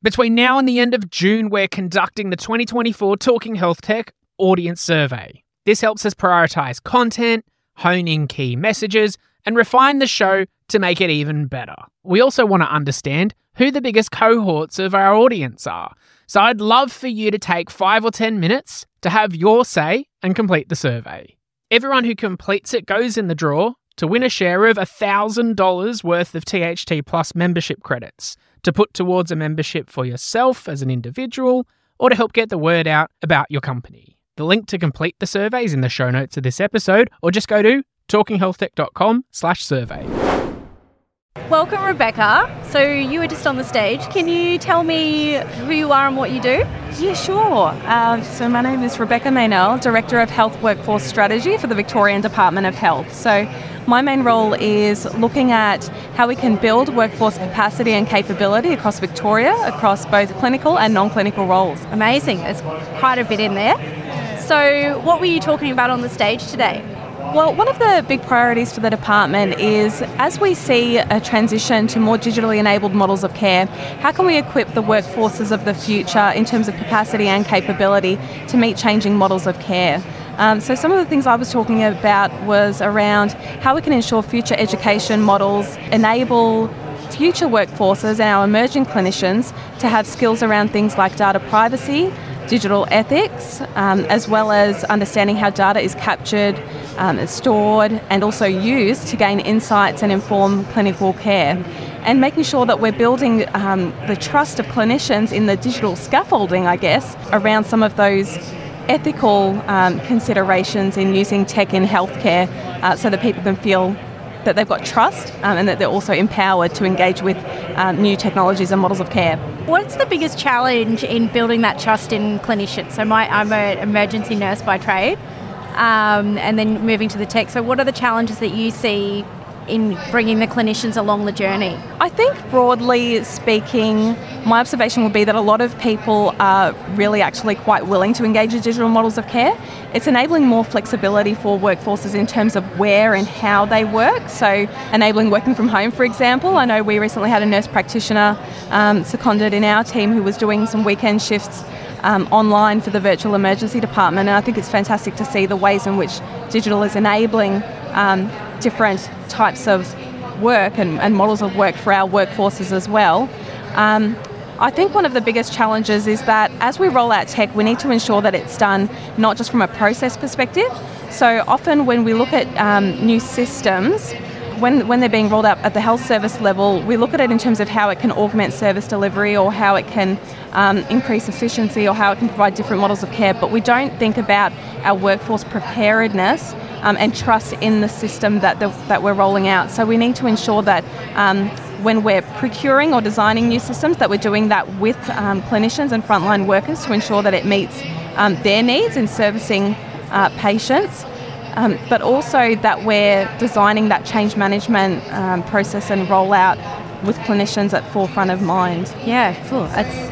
Between now and the end of June, we're conducting the 2024 Talking Health Tech Audience Survey. This helps us prioritize content, hone in key messages, and refine the show to make it even better. We also want to understand who the biggest cohorts of our audience are. So I'd love for you to take five or 10 minutes to have your say and complete the survey. Everyone who completes it goes in the draw to win a share of $1,000 worth of THT Plus membership credits to put towards a membership for yourself as an individual or to help get the word out about your company. The link to complete the survey is in the show notes of this episode or just go to talkinghealthtech.com slash survey. Welcome, Rebecca. So you were just on the stage. Can you tell me who you are and what you do? Yeah, sure. Uh, so my name is Rebecca Meynell, Director of Health Workforce Strategy for the Victorian Department of Health. So my main role is looking at how we can build workforce capacity and capability across Victoria, across both clinical and non-clinical roles. Amazing. There's quite a bit in there. So what were you talking about on the stage today? Well, one of the big priorities for the department is as we see a transition to more digitally enabled models of care, how can we equip the workforces of the future in terms of capacity and capability to meet changing models of care? Um, so, some of the things I was talking about was around how we can ensure future education models enable future workforces and our emerging clinicians to have skills around things like data privacy, digital ethics, um, as well as understanding how data is captured, um, stored, and also used to gain insights and inform clinical care. And making sure that we're building um, the trust of clinicians in the digital scaffolding, I guess, around some of those ethical um, considerations in using tech in healthcare uh, so that people can feel that they've got trust um, and that they're also empowered to engage with um, new technologies and models of care. What's the biggest challenge in building that trust in clinicians? So my, I'm an emergency nurse by trade, um, and then moving to the tech. So what are the challenges that you see in bringing the clinicians along the journey? I think broadly speaking, my observation would be that a lot of people are really actually quite willing to engage with digital models of care. It's enabling more flexibility for workforces in terms of where and how they work. So, enabling working from home, for example. I know we recently had a nurse practitioner um, seconded in our team who was doing some weekend shifts um, online for the virtual emergency department. And I think it's fantastic to see the ways in which digital is enabling um, different types of work and, and, models of work for our workforces as well. Um, I think one of the biggest challenges is that as we roll out tech, we need to ensure that it's done not just from a process perspective. So often when we look at um, new systems, when, when they're being rolled out at the health service level, we look at it in terms of how it can augment service delivery or how it can um, increase efficiency or how it can provide different models of care, but we don't think about our workforce preparedness um, and trust in the system that, the, that we're rolling out. So we need to ensure that um, when we're procuring or designing new systems, that we're doing that with um, clinicians and frontline workers to ensure that it meets um, their needs in servicing uh, patients. Um, but also that we're designing that change management um, process and rollout with clinicians at forefront of mind. Yeah, cool. It's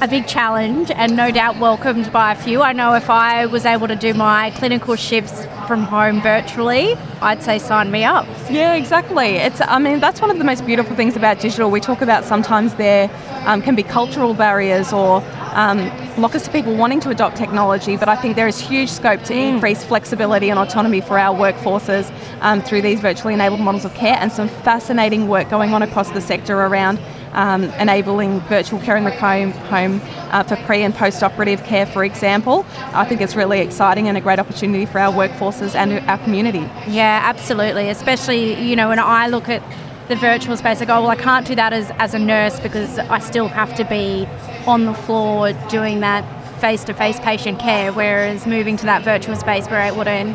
a big challenge and no doubt welcomed by a few. I know if I was able to do my clinical shifts from home virtually, I'd say sign me up. Yeah, exactly. It's I mean that's one of the most beautiful things about digital. We talk about sometimes there um, can be cultural barriers or um, blockers to people wanting to adopt technology, but I think there is huge scope to mm. increase flexibility and autonomy for our workforces um, through these virtually enabled models of care and some fascinating work going on across the sector around um, enabling virtual care in the home, home uh, for pre and post operative care, for example. I think it's really exciting and a great opportunity for our workforces and our community. Yeah, absolutely. Especially, you know, when I look at the virtual space, I go, well, I can't do that as, as a nurse because I still have to be on the floor doing that face to face patient care, whereas moving to that virtual space, we're able to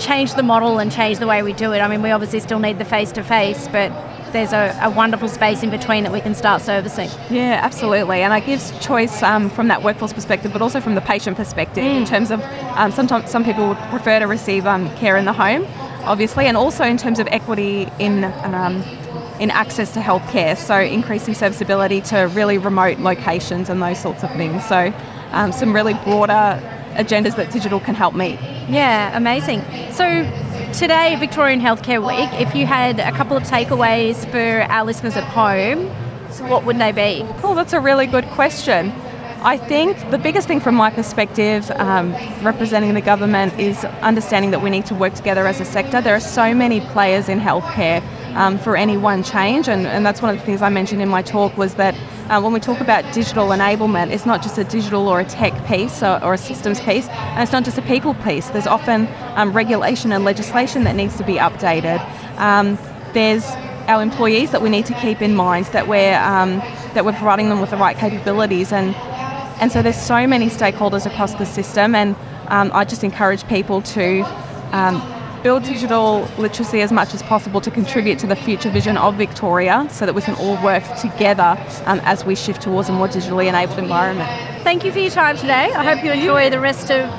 change the model and change the way we do it. I mean, we obviously still need the face to face, but there's a, a, wonderful space in between that we can start servicing. Yeah, absolutely. And it gives choice um, from that workforce perspective, but also from the patient perspective mm. in terms of um, sometimes some people would prefer to receive um, care in the home, obviously, and also in terms of equity in. Um, in access to healthcare, so increasing serviceability to really remote locations and those sorts of things. So, um, some really broader agendas that digital can help meet. Yeah, amazing. So, today, Victorian Healthcare Week, if you had a couple of takeaways for our listeners at home, what would they be? Oh, that's a really good question. I think the biggest thing from my perspective, um, representing the government, is understanding that we need to work together as a sector. There are so many players in healthcare um, for any one change, and, and that's one of the things I mentioned in my talk was that uh, when we talk about digital enablement, it's not just a digital or a tech piece or, or a systems piece, and it's not just a people piece. There's often um, regulation and legislation that needs to be updated. Um, there's our employees that we need to keep in mind that we're um, that we're providing them with the right capabilities and and so there's so many stakeholders across the system, and um, I just encourage people to um, build digital literacy as much as possible to contribute to the future vision of Victoria so that we can all work together um, as we shift towards a more digitally enabled environment. Thank you for your time today. I hope you enjoy the rest of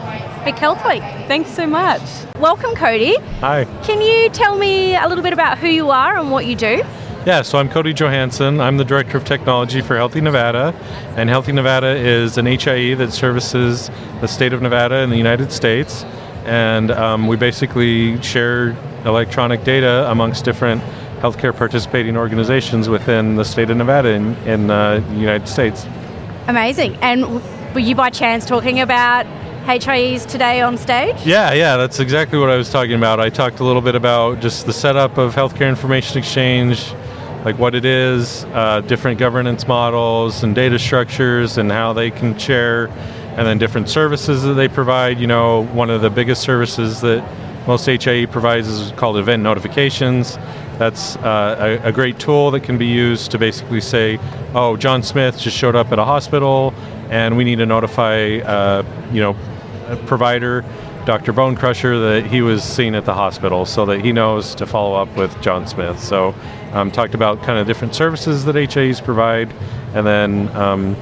Vic Health Week. Thanks so much. Welcome, Cody. Hi. Can you tell me a little bit about who you are and what you do? Yeah, so I'm Cody Johansen. I'm the Director of Technology for HealtHIE Nevada. And HealtHIE Nevada is an HIE that services the state of Nevada in the United States. And um, we basically share electronic data amongst different healthcare participating organizations within the state of Nevada in, in uh, the United States. Amazing. And were you by chance talking about HIEs today on stage? Yeah, yeah, that's exactly what I was talking about. I talked a little bit about just the setup of healthcare information exchange, like what it is, uh, different governance models and data structures, and how they can share, and then different services that they provide. You know, one of the biggest services that most HIE provides is called event notifications. That's uh, a, a, great tool that can be used to basically say, "Oh, John Smith just showed up at a hospital, and we need to notify, uh, you know, provider." Dr. Bone Crusher that he was seen at the hospital so that he knows to follow up with John Smith. So, um, talked about kind of different services that HIEs provide, and then um,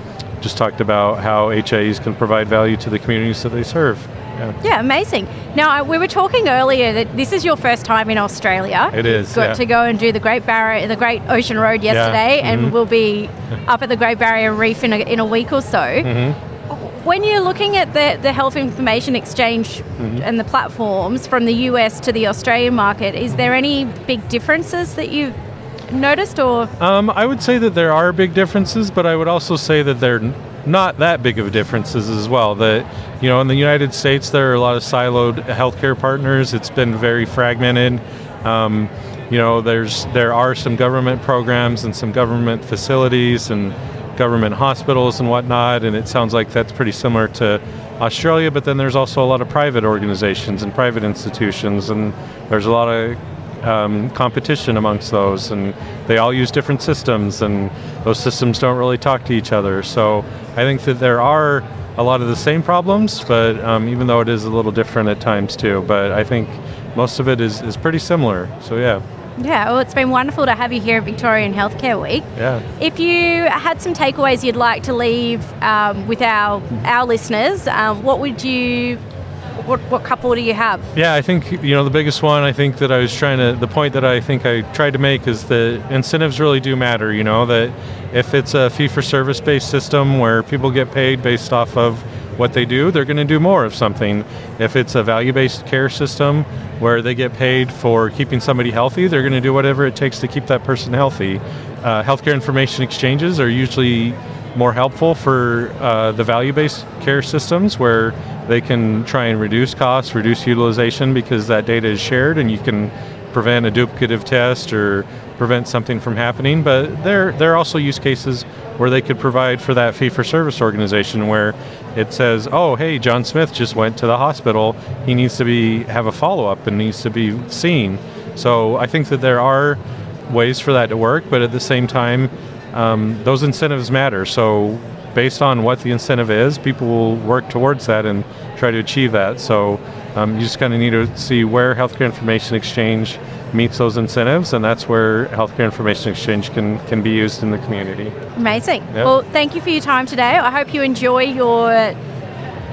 just talked about how HIEs can provide value to the communities that they serve. Yeah. yeah. amazing. Now we were talking earlier that this is your first time in Australia. It is. You got yeah. to go and do the Great Barrier, the Great Ocean Road yesterday, yeah. mm-hmm. and we'll be up at the Great Barrier Reef in a, in a week or so. Mm-hmm when you're looking at the, the health information exchange mm-hmm. and the platforms from the US to the Australian market, is there any big differences that you've noticed or? Um, I would say that there are big differences, but I would also say that they're not that big of differences as well. That you know, in the United States, there are a lot of siloed healthcare partners. It's been very fragmented. Um, you know, there's there are some government programs and some government facilities and government hospitals and whatnot, and it sounds like that's pretty similar to Australia. But then there's also a lot of private organizations and private institutions, and there's a lot of um, competition amongst those, and they all use different systems, and those systems don't really talk to each other. So I think that there are a lot of the same problems, but um, even though it is a little different at times too, but I think most of it is, is pretty similar. So yeah. Yeah, well, it's been wonderful to have you here at Victorian Healthcare Week. Yeah. If you had some takeaways you'd like to leave um, with our our listeners, um, what would you? What, what couple do you have? Yeah, I think you know the biggest one. I think that I was trying to. The point that I think I tried to make is that incentives really do matter. You know that if it's a fee for service based system where people get paid based off of what they do, they're going to do more of something. If it's a value based care system where they get paid for keeping somebody healthy, they're going to do whatever it takes to keep that person healthy. Uh, healthcare information exchanges are usually more helpful for uh, the value based care systems where they can try and reduce costs, reduce utilization because that data is shared and you can prevent a duplicative test or prevent something from happening. But there, there are also use cases where they could provide for that fee for service organization where it says, oh, hey, John Smith just went to the hospital. He needs to be have a follow up and needs to be seen. So I think that there are ways for that to work, but at the same time, um, those incentives matter. So based on what the incentive is, people will work towards that and try to achieve that. So um, you just kind of need to see where healthcare information exchange meets those incentives, and that's where healthcare information exchange can, can be used in the community. Amazing. Yep. Well, thank you for your time today. I hope you enjoy your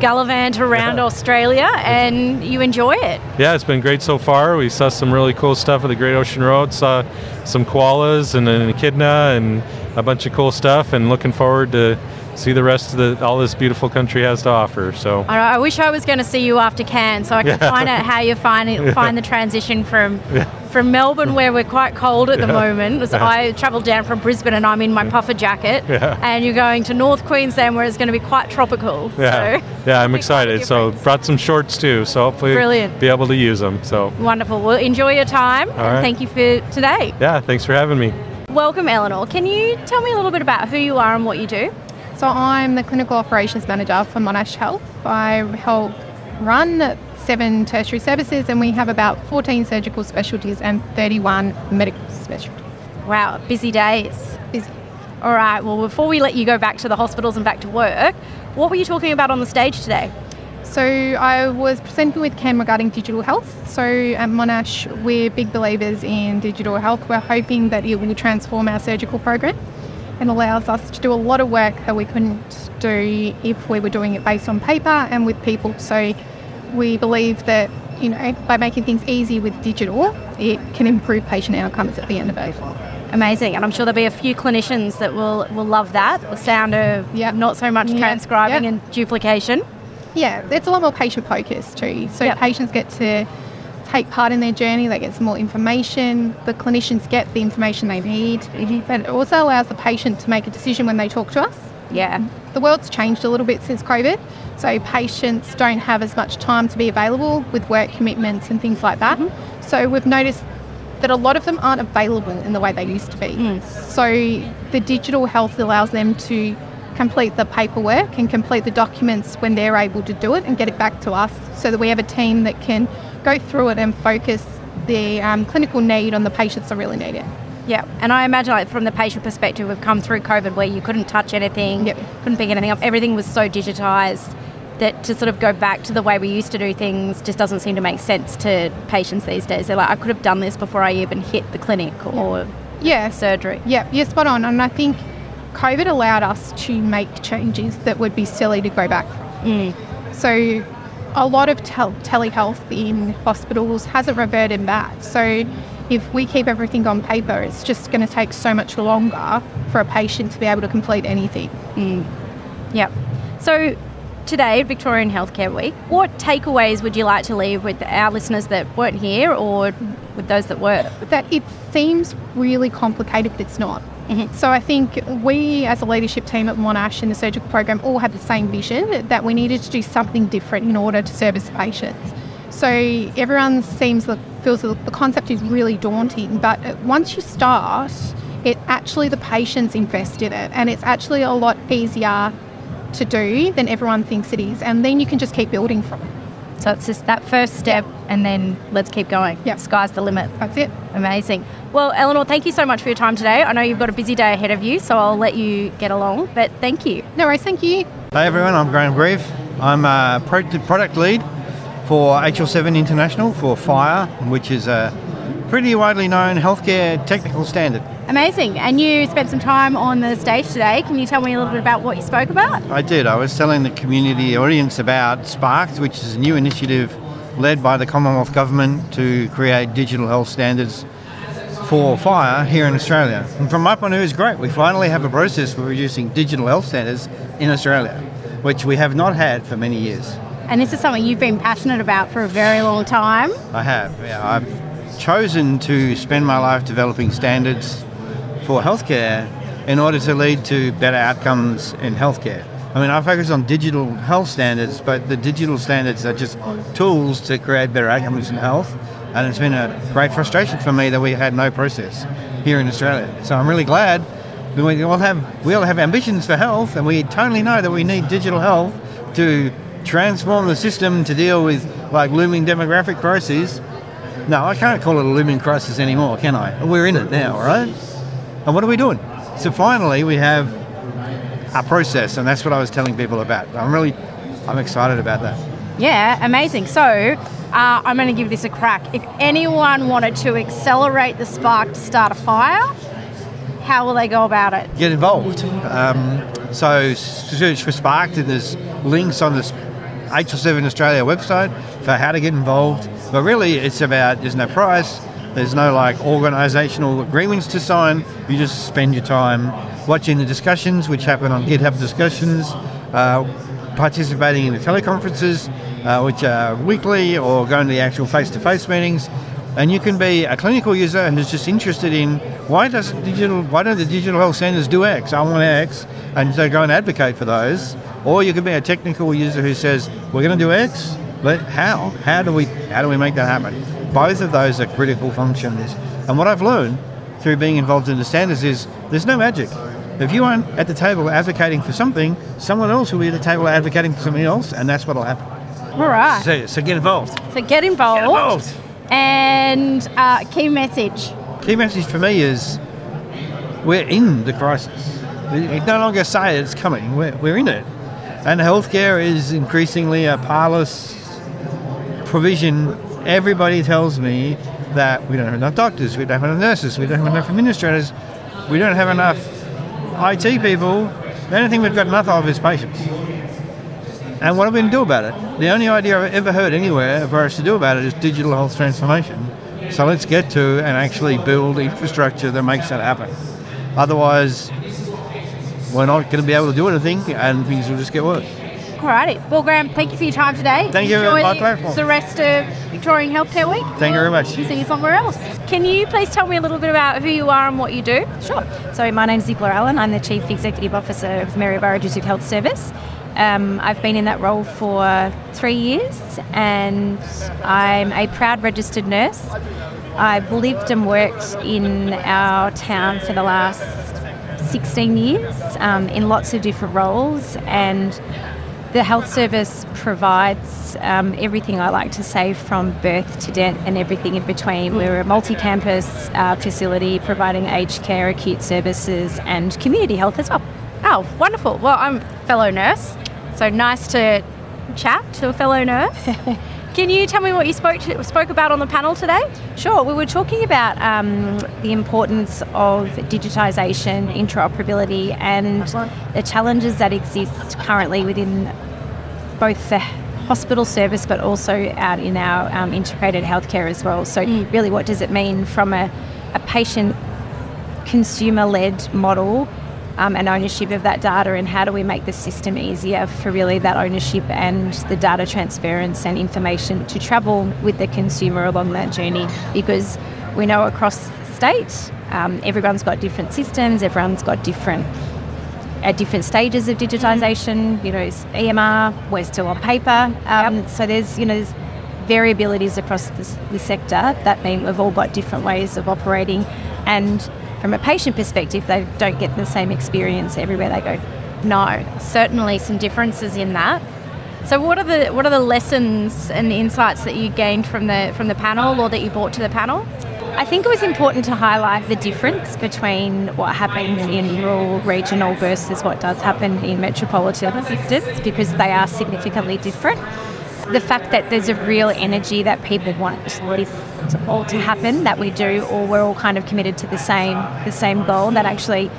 gallivant around yeah. Australia and you enjoy it. Yeah, it's been great so far. We saw some really cool stuff at the Great Ocean Road, saw some koalas and an echidna and a bunch of cool stuff, and looking forward to see the rest of the all this beautiful country has to offer. So I, I wish I was going to see you after Cairns so I could yeah. find out how you find it, find the transition from from Melbourne, where we're quite cold at the moment, Yeah. I travelled down from Brisbane and I'm in my puffer jacket, and you're going to North Queensland where it's going to be quite tropical. Yeah, So yeah, I'm it'll be quite a excited. So brought some shorts too. So hopefully Brilliant. be able to use them. So wonderful. Well, enjoy your time, and right. thank you for today. yeah, thanks for having me. Welcome, Eleanor. Can you tell me a little bit about who you are and what you do? So I'm the clinical operations manager for Monash Health. I help run seven tertiary services and we have about 14 surgical specialties and 31 medical specialties. Wow, busy days. Busy. All right. Well, before we let you go back to the hospitals and back to work, what were you talking about on the stage today? So I was presenting with Ken regarding digital health. So at Monash, we're big believers in digital health. We're hoping that it will transform our surgical program and allows us to do a lot of work that we couldn't do if we were doing it based on paper and with people. So we believe that you know by making things easy with digital, it can improve patient outcomes at the end of it. Amazing, and I'm sure there'll be a few clinicians that will will love that. The sound of Yep. not so much Yep. transcribing Yep. and duplication. Yeah, it's a lot more patient focused too. So patients get to take part in their journey, they get some more information, the clinicians get the information they need, mm-hmm. but it also allows the patient to make a decision when they talk to us. Yeah. The world's changed a little bit since COVID, so patients don't have as much time to be available with work commitments and things like that. Mm-hmm. So we've noticed that a lot of them aren't available in the way they used to be. Mm. So the digital health allows them to complete the paperwork and complete the documents when they're able to do it and get it back to us so that we have a team that can go through it and focus the um, clinical need on the patients that really need it. Yeah, and I imagine like from the patient perspective, we've come through COVID where you couldn't touch anything, Yep. couldn't pick anything up. Everything was so digitized that to sort of go back to the way we used to do things just doesn't seem to make sense to patients these days. They're like, I could have done this before I even hit the clinic or Yeah, surgery. Yeah, you're spot on. And I think COVID allowed us to make changes that would be silly to go back from. So a lot of tel- telehealth in hospitals hasn't reverted back. So if we keep everything on paper, it's just going to take so much longer for a patient to be able to complete anything. Mm. Yep. So today, Victorian Healthcare Week, what takeaways would you like to leave with our listeners that weren't here or with those that were? that it seems really complicated, but it's not. Mm-hmm. So I think we, as a leadership team at Monash in the surgical program, all had the same vision that we needed to do something different in order to service patients. So everyone seems feels the concept is really daunting, but once you start, it actually the patients invest in it, and it's actually a lot easier to do than everyone thinks it is, and then you can just keep building from it. So it's just that first step and then let's keep going. Yep. Sky's the limit. That's it. Amazing. Well, Eleanor, thank you so much for your time today. I know you've got a busy day ahead of you, so I'll let you get along, but thank you. No worries, thank you. Hey everyone, I'm Grahame Grieve. I'm a product lead for HL7 International for FHIR, which is a pretty widely known healthcare technical standard. Amazing. And you spent some time on the stage today. Can you tell me a little bit about what you spoke about? I did. I was telling the community audience about Sparks, which is a new initiative led by the Commonwealth Government to create digital health standards for FHIR here in Australia. And from my point of view, it's great. We finally have a process for reducing digital health standards in Australia, which we have not had for many years. And this is something you've been passionate about for a very long time. I have. Yeah, I've chosen to spend my life developing standards for healthcare in order to lead to better outcomes in healthcare. I mean, I focus on digital health standards, but the digital standards are just tools to create better outcomes in health. And it's been a great frustration for me that we had no process here in Australia. So I'm really glad that we all have we all have ambitions for health, and we totally know that we need digital health to transform the system to deal with like looming demographic crises. No, I can't call it a looming crisis anymore, can I? We're in it now, right? And what are we doing? So finally, we have a process, and that's what I was telling people about. I'm really, I'm excited about that. Yeah, amazing. So uh, I'm going to give this a crack. If anyone wanted to accelerate the spark to start a fire, how will they go about it? Get involved. Um, so search for Sparked, and there's links on this HL7 Australia website for how to get involved. But really, it's about there's no price, there's no like organisational agreements to sign. You just spend your time watching the discussions, which happen on GitHub discussions, uh, participating in the teleconferences, uh, which are weekly, or going to the actual face-to-face meetings, And you can be a clinical user who's just interested in why does digital why don't the digital health centres do X? I want X, and so go and advocate for those. Or you can be a technical user who says we're going to do X, but how? How do we how do we make that happen? Both of those are critical functions. And what I've learned through being involved in the standards is there's no magic. If you aren't at the table advocating for something, someone else will be at the table advocating for something else, and that's what'll happen. All right. So, so get involved. So get involved. Get involved. And uh, key message. Key message for me is we're in the crisis. We we no longer say it's coming, we're, we're in it. And healthcare is increasingly a parlous provision. Everybody tells me that we don't have enough doctors, we don't have enough nurses, we don't have enough administrators, we don't have enough IT people. The only thing we've got enough of is patients. And what are we going to do about it? The only idea I've ever heard anywhere for us to do about it is digital health transformation. So let's get to and actually build infrastructure that makes that happen. Otherwise, we're not going to be able to do anything and things will just get worse. Alrighty. Well, Grahame, thank you for your time today. Thank you, Enjoy my the- pleasure. the rest of Victorian Healthcare Week. Thank you very much. We'll see you somewhere else. Can you please tell me a little bit about who you are and what you do? Sure. So my name is Nickola Allan. I'm the Chief Executive Officer of the Maryborough District Health Service. Um, I've been in that role for three years and I'm a proud registered nurse. I've lived and worked in our town for the last 16 years um, in lots of different roles and the health service provides um, everything I like to say from birth to death and everything in between. We're a multi campus uh, facility providing aged care, acute services, and community health as well. Oh, wonderful. Well, I'm a fellow nurse, so nice to chat to a fellow nurse. Can you tell me what you spoke to, spoke about on the panel today? Sure, we were talking about um, the importance of digitisation, interoperability, and the challenges that exist currently within both the hospital service but also out in our um, integrated healthcare as well. So, really, what does it mean from a, a patient consumer led model um, and ownership of that data, and how do we make the system easier for really that ownership and the data transference and information to travel with the consumer along that journey? Because we know across the state, um, everyone's got different systems, everyone's got different at different stages of digitisation. You know, EMR, we're still on paper. Um, So there's you know there's variabilities across this, the sector that mean we've all got different ways of operating, and from a patient perspective, they don't get the same experience everywhere they go. No, certainly some differences in that. So, what are the what are the lessons and insights that you gained from the from the panel, or that you brought to the panel? I think it was important to highlight the difference between what happens in rural, regional versus what does happen in metropolitan systems because they are significantly different. The fact that there's a real energy that people want this all to happen, that we do, or we're all kind of committed to the same the same goal. That actually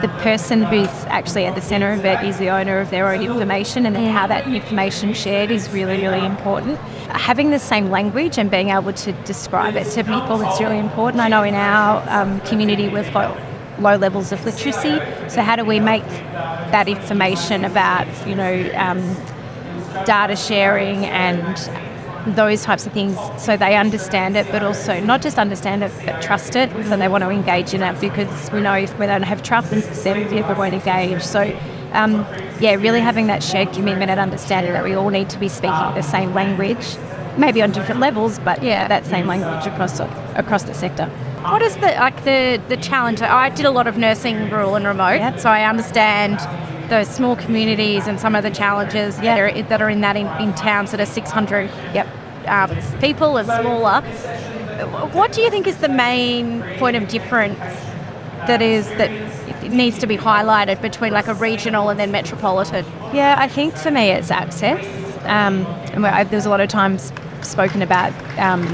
the person who's actually at the centre of it is the owner of their own information, and how that information shared is really, really important. Having the same language and being able to describe it to people is really important. I know in our um, community we've got low levels of literacy, so how do we make that information about, you know, um, data sharing and those types of things so they understand it but also not just understand it but trust it so they want to engage in it because we know if we don't have trust then people won't engage so um, yeah really having that shared commitment and understanding that we all need to be speaking the same language maybe on different levels but yeah that same language across across the sector What is the like the the challenge? I did a lot of nursing, rural and remote, Yep. so I understand those small communities and some of the challenges that are that are in that in, in towns that are 600 yep um, people and smaller. What do you think is the main point of difference that is that needs to be highlighted between like a regional and then metropolitan? Yeah, I think for me it's access. Um, and I, there's a lot of times spoken about um,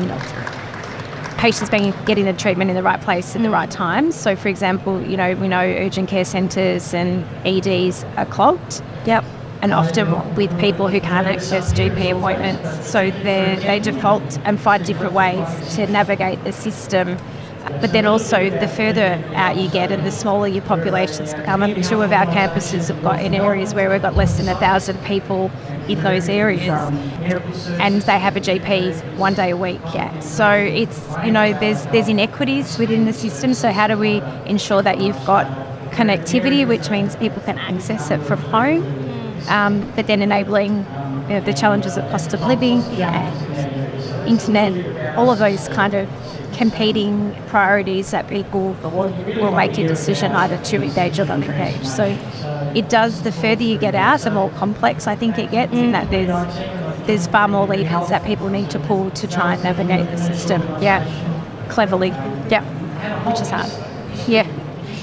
patients being getting the treatment in the right place at the right mm. time. So, for example, you know we know urgent care centres and EDs are clogged. Yep. And often with people who can't access GP appointments, so they they default and find different ways to navigate the system. But then also, the further out you get and the smaller your populations become, and two of our campuses have got in areas where we've got less than a thousand people in those areas, and they have a GP one day a week. Yeah, so it's you know there's there's inequities within the system. So how do we ensure that you've got connectivity, which means people can access it from home, um, but then enabling you know, the challenges of cost of living internet, all of those kind of competing priorities that people will, make a decision either to engage or not engage. So it does, the further you get out, the more complex I think it gets, in that there's, there's far more levers that people need to pull to try and navigate the system. Yeah, cleverly. Yeah, which is hard. Yeah.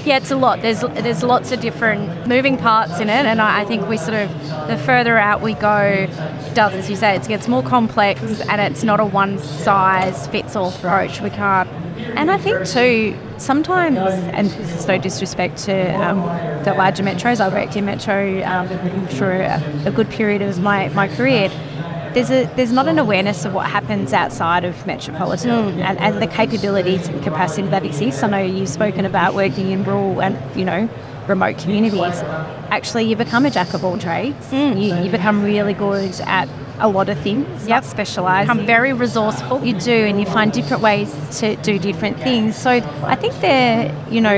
Yeah, it's a lot. There's there's lots of different moving parts in it, and I, I think we sort of the further out we go, does as you say, it gets more complex, and it's not a one size fits all approach. We can't. And I think too, sometimes, and is no disrespect to um, the larger metros, I worked in metro um, for a, a good period of my, my career there's a there's not an awareness of what happens outside of metropolitan mm. and, and the capabilities and capacity that exists. I know you've spoken about working in rural and you know remote communities. Actually, you become a jack of all trades. Mm. You, you become really good at a lot of things. Yep. Specialise. Become very resourceful. You do, and you find different ways to do different things. So I think they're, you know,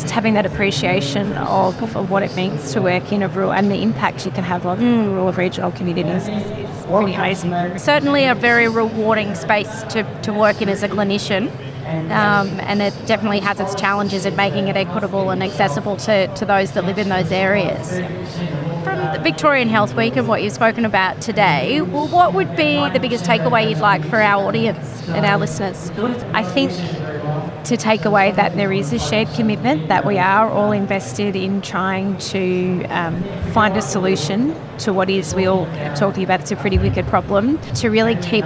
just having that appreciation of, of, what it means to work in a rural and the impact you can have on mm. rural regional communities is amazing. Certainly a very rewarding space to, to work in as a clinician. Um, and it definitely has its challenges in making it equitable and accessible to, to those that live in those areas. From the Victorian Health Week and what you've spoken about today, well, what would be the biggest takeaway you'd like for our audience and our listeners? I think to take away that there is a shared commitment that we are all invested in trying to um, find a solution to what is we all talking about it's a pretty wicked problem to really keep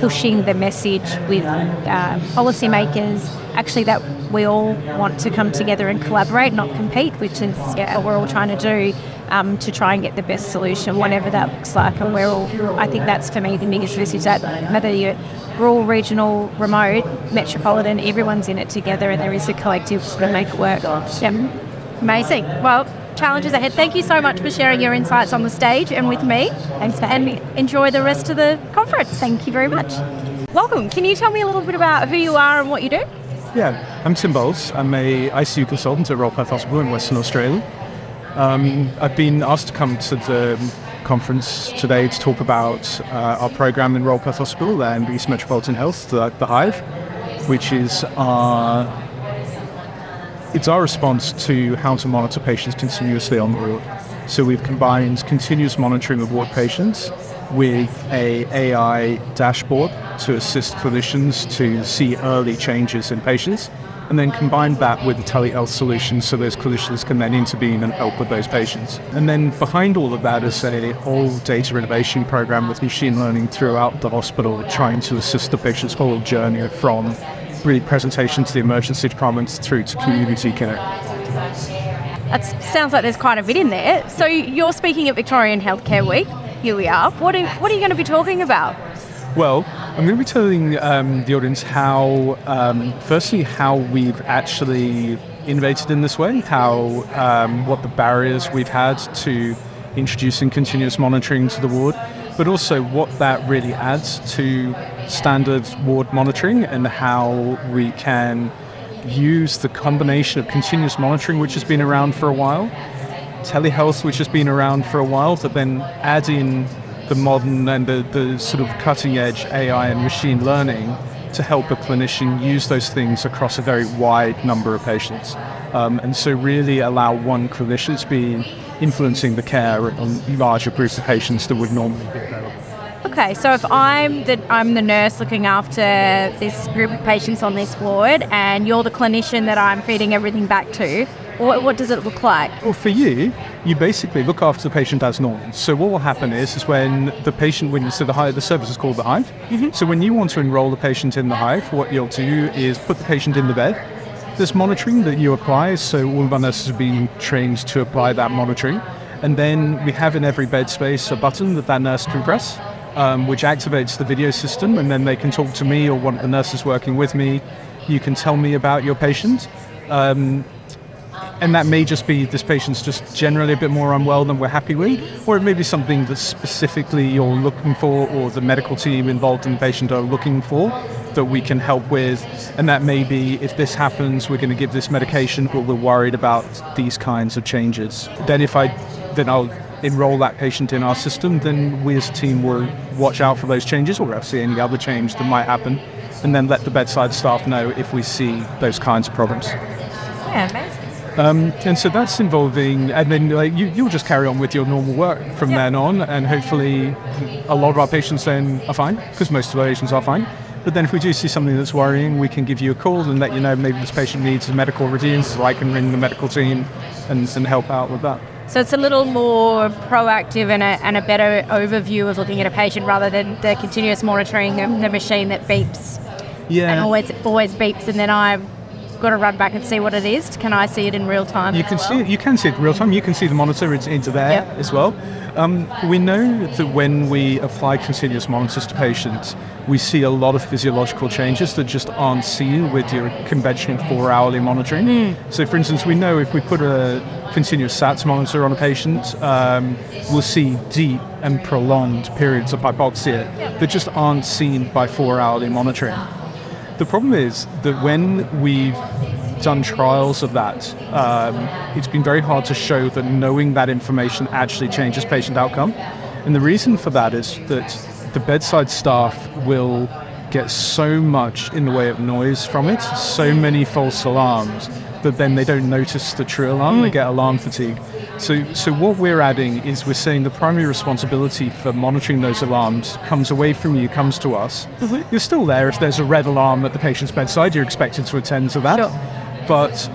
pushing the message with uh, policymakers actually that we all want to come together and collaborate not compete which is yeah, what we're all trying to do um, to try and get the best solution whatever that looks like and we're all I think that's for me the biggest message that whether you're rural, regional, remote, metropolitan, everyone's in it together and there is a collective to make it work. Yeah. Amazing. Well, challenges ahead. Thank you so much for sharing your insights on the stage and with me. Thanks for and enjoy the rest of the conference. Thank you very much. Welcome. Can you tell me a little bit about who you are and what you do? Yeah, I'm Tim Bowles. I'm a ICU consultant at Royal Perth Hospital in Western Australia. Um, I've been asked to come to the conference today to talk about uh, our program in Royal Perth Hospital and East Metropolitan Health, the, the Hive, which is our it's our response to how to monitor patients continuously on the ward. So we've combined continuous monitoring of ward patients with a AI dashboard to assist clinicians to see early changes in patients and then combine that with a telehealth solution so those clinicians can then intervene and help with those patients. And then behind all of that is a whole data innovation program with machine learning throughout the hospital, trying to assist the patient's whole journey from really presentation to the emergency departments through to community care. That sounds like there's quite a bit in there. So you're speaking at Victorian Healthcare Week. Here we are. What are, what are you going to be talking about? Well, I'm going to be telling um, the audience how, um, firstly, how we've actually innovated in this way, how um, what the barriers we've had to introducing continuous monitoring to the ward, but also what that really adds to standard ward monitoring and how we can use the combination of continuous monitoring, which has been around for a while, telehealth, which has been around for a while, to then add in the modern and the, the sort of cutting edge AI and machine learning to help a clinician use those things across a very wide number of patients. Um, and so, really allow one clinician to be influencing the care on larger groups of patients that would normally be available. Okay, so if I'm the I'm the nurse looking after this group of patients on this ward, and you're the clinician that I'm feeding everything back to, what, what does it look like? Well, for you, you basically look after the patient as normal. So what will happen is, is when the patient, when so the hive, the service is called the hive. Mm-hmm. So when you want to enroll the patient in the hive, what you'll do is put the patient in the bed. There's monitoring that you apply, so all of our nurses have been trained to apply that monitoring. And then we have in every bed space a button that that nurse can press, um, which activates the video system, and then they can talk to me or one of the nurses working with me. You can tell me about your patient. Um, and that may just be this patient's just generally a bit more unwell than we're happy with, or it may be something that specifically you're looking for, or the medical team involved in the patient are looking for that we can help with. And that may be if this happens, we're going to give this medication, or we're worried about these kinds of changes. Then if I, then I'll enroll that patient in our system, then we as a team will watch out for those changes, or if see any other change that might happen, and then let the bedside staff know if we see those kinds of problems. Yeah, amazing. Um, and so that's involving, and then like, you, you'll just carry on with your normal work from Yep. then on, and hopefully a lot of our patients then are fine, because most of our patients are fine. But then if we do see something that's worrying, we can give you a call and let you know maybe this patient needs a medical routine, so I can ring the medical team and, and help out with that. So it's a little more proactive and a, and a better overview of looking at a patient rather than the continuous monitoring of the machine that beeps Yeah. and always always beeps, and then I've got to run back and see what it is. Can I see it in real time? You can well? see it. You can see it in real time. You can see the monitor it's into there Yep. as well. Um, we know that when we apply continuous monitors to patients, we see a lot of physiological changes that just aren't seen with your conventional four-hourly monitoring. So, for instance, we know if we put a continuous SATS monitor on a patient, um, we'll see deep and prolonged periods of hypoxia that just aren't seen by four-hourly monitoring. The problem is that when we've done trials of that, um, it's been very hard to show that knowing that information actually changes patient outcome. And the reason for that is that the bedside staff will get so much in the way of noise from it, so many false alarms, that then they don't notice the true alarm, they get alarm fatigue. So, so what we're adding is we're saying the primary responsibility for monitoring those alarms comes away from you, comes to us. You're still there if there's a red alarm at the patient's bedside, you're expected to attend to that. But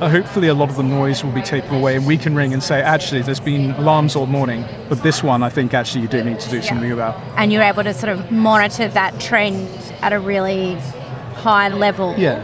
uh, hopefully a lot of the noise will be taken away and we can ring and say, actually, there's been alarms all morning, but this one I think actually you do need to do something about. and you're able to sort of monitor that trend at a really high level Yeah.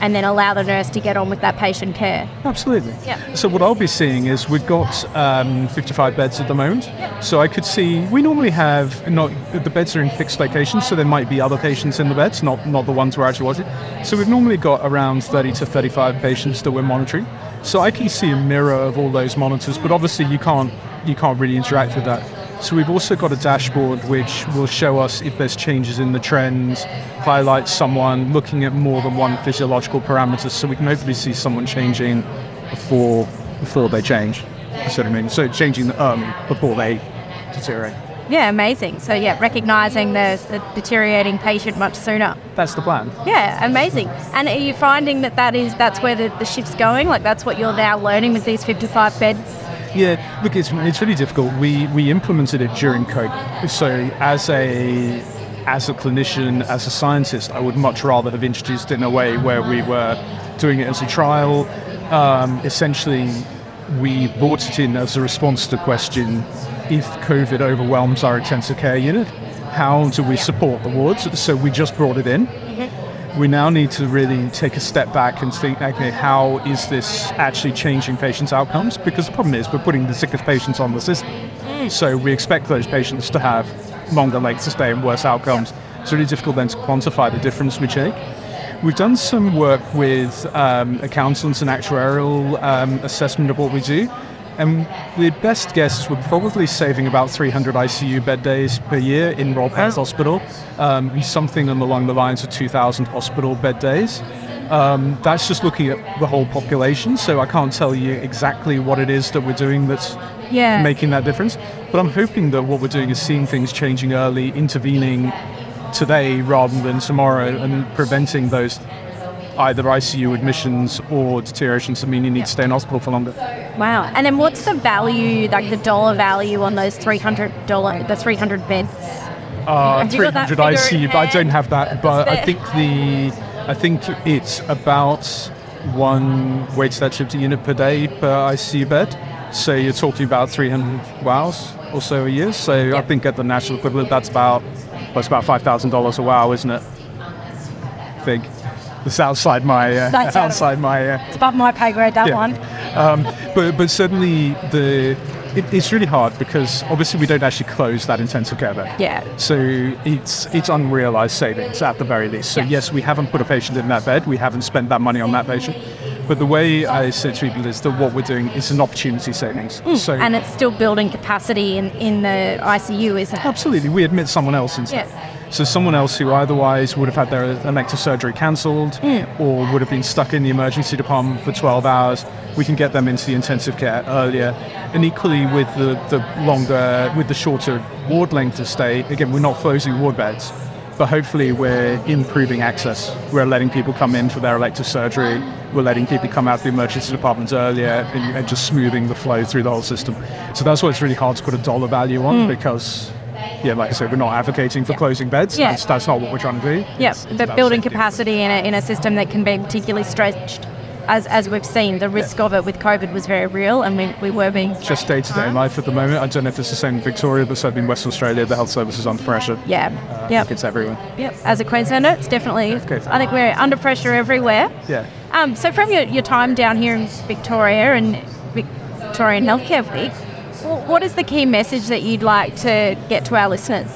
And then allow the nurse to get on with that patient care. Absolutely. Yeah. So what I'll be seeing is we've got um, 55 beds at the moment. So I could see we normally have not the beds are in fixed locations, so there might be other patients in the beds, not not the ones we're actually watching. So we've normally got around 30 to 35 patients that we're monitoring. So I can see a mirror of all those monitors, but obviously you can't you can't really interact with that. So we've also got a dashboard which will show us if there's changes in the trends, highlight someone looking at more than one physiological parameter, so we can hopefully see someone changing before before they change. That's what I mean. So changing um, before they deteriorate. Yeah, amazing. So yeah, recognizing the, the deteriorating patient much sooner. That's the plan. Yeah, amazing. And are you finding that that is that's where the, the shift's going? Like that's what you're now learning with these 55 beds? Yeah, look, it's, it's really difficult. We we implemented it during COVID. So as a as a clinician, as a scientist, I would much rather have introduced it in a way where we were doing it as a trial. Um, essentially, we brought it in as a response to the question: if COVID overwhelms our intensive care unit, how do we support the wards? So we just brought it in we now need to really take a step back and think, okay, how is this actually changing patients' outcomes? Because the problem is we're putting the sickest patients on the system. So we expect those patients to have longer lengths of stay and worse outcomes. It's really difficult then to quantify the difference we take. We've done some work with um, accountants and actuarial um, assessment of what we do. And the best guess is we're probably saving about 300 ICU bed days per year in Royal Perth Hospital, um, something along the lines of 2,000 hospital bed days. Um, that's just looking at the whole population, so I can't tell you exactly what it is that we're doing that's Yeah. making that difference. But I'm hoping that what we're doing is seeing things changing early, intervening today rather than tomorrow, and preventing those either ICU admissions or deteriorations that mean you need to stay in hospital for longer. Wow. And then what's the value, like the dollar value on those $300, the 300 beds? Uh, Have you got that 300 ICU, but I don't have that. But I think the, I think it's about one weighted activity unit per day per ICU bed. So you're talking about 300 WAUs or so a year. So I think at the national equivalent, that's about, well, it's about five thousand dollars a WAU, isn't it? I think it's outside my, uh, That's outside my. Uh, It's above my pay grade, that yeah. one. um, but but certainly the it, it's really hard because obviously we don't actually close that intensive care bed. Yeah. So it's it's unrealized savings at the very least. So yes, we haven't put a patient in that bed. We haven't spent that money on that patient. But the way I say to people is that what we're doing is an opportunity savings. Mm. So and it's still building capacity in, in the ICU, isn't it? Absolutely, we admit someone else instead. So someone else who otherwise would have had their elective surgery cancelled mm. or would have been stuck in the emergency department for 12 hours, we can get them into the intensive care earlier. And equally with the, the longer, with the shorter ward length of stay, again, we're not closing ward beds, but hopefully we're improving access. We're letting people come in for their elective surgery. We're letting people come out of the emergency departments earlier and, and just smoothing the flow through the whole system. So that's why it's really hard to put a dollar value on hmm. because, yeah, like I said, we're not advocating for closing beds. Yeah. That's, that's not what we're trying to do. Yes, but building capacity in a, in a system that can be particularly stretched, as, as we've seen, the risk of it with COVID was very real, and we, we were being Just day to day life at the moment. I don't know if it's the same in Victoria, but certainly in Western Australia, the health service is under pressure. yeah, Uh, I yep, think it's everywhere. yep. As a Queenslander, it's definitely. good. I think we're under pressure everywhere. Yeah. Um, so from your, your time down here in Victoria and Victorian Healthcare Week, wh- what is the key message that you'd like to get to our listeners?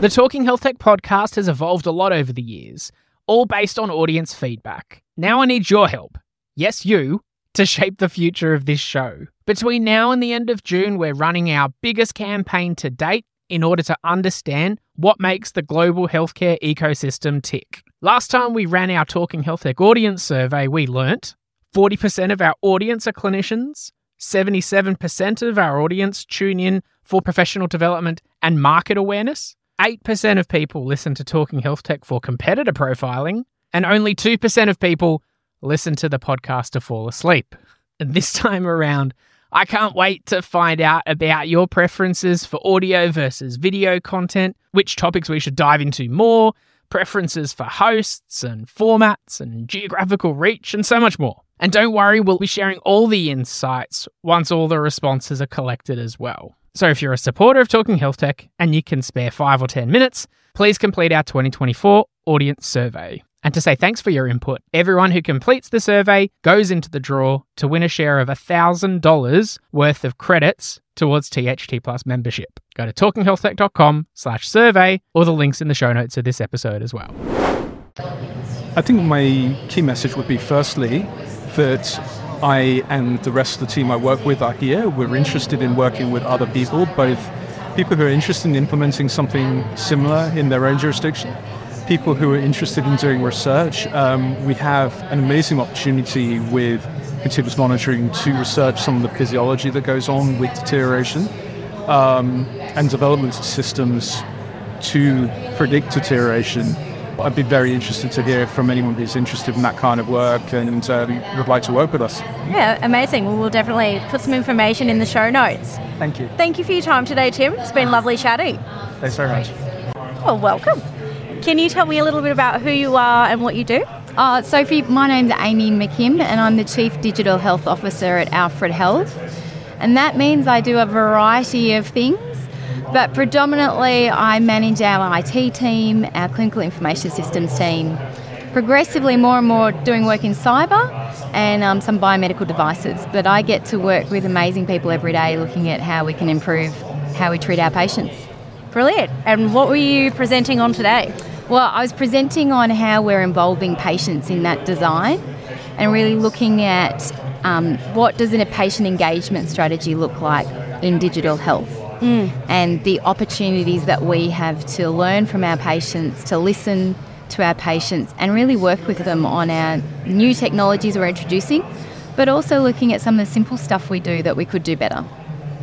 The Talking Health Tech podcast has evolved a lot over the years, all based on audience feedback. Now I need your help. Yes, you, to shape the future of this show. Between now and the end of June, we're running our biggest campaign to date in order to understand what makes the global healthcare ecosystem tick. Last time we ran our Talking Health Tech audience survey, we learnt 40% of our audience are clinicians, 77% of our audience tune in for professional development and market awareness, 8% of people listen to Talking Health Tech for competitor profiling, and only 2% of people listen to the podcast to fall asleep. And this time around, I can't wait to find out about your preferences for audio versus video content, which topics we should dive into more, preferences for hosts and formats and geographical reach, and so much more. And don't worry, we'll be sharing all the insights once all the responses are collected as well. So if you're a supporter of Talking Health Tech and you can spare five or 10 minutes, please complete our 2024 audience survey. And to say thanks for your input, everyone who completes the survey goes into the draw to win a share of $1,000 worth of credits towards THT Plus membership. Go to talkinghealthtech.com slash survey or the links in the show notes of this episode as well. I think my key message would be firstly that I and the rest of the team I work with are here. We're interested in working with other people, both people who are interested in implementing something similar in their own jurisdiction, people who are interested in doing research. Um, we have an amazing opportunity with continuous monitoring to research some of the physiology that goes on with deterioration um, and development systems to predict deterioration. I'd be very interested to hear from anyone who's interested in that kind of work and um, would like to work with us. Yeah, amazing. Well, we'll definitely put some information in the show notes. Thank you. Thank you for your time today, Tim. It's been lovely chatting. Thanks very much. Well, welcome. Can you tell me a little bit about who you are and what you do? Uh, Sophie, my name's Amy McKimm, and I'm the Chief Digital Health Officer at Alfred Health. And that means I do a variety of things, but predominantly I manage our IT team, our clinical information systems team, progressively more and more doing work in cyber and um, some biomedical devices. But I get to work with amazing people every day looking at how we can improve how we treat our patients. Brilliant. And what were you presenting on today? Well, I was presenting on how we're involving patients in that design and really looking at um, what does a patient engagement strategy look like in digital health and the opportunities that we have to learn from our patients, to listen to our patients and really work with them on our new technologies we're introducing, but also looking at some of the simple stuff we do that we could do better.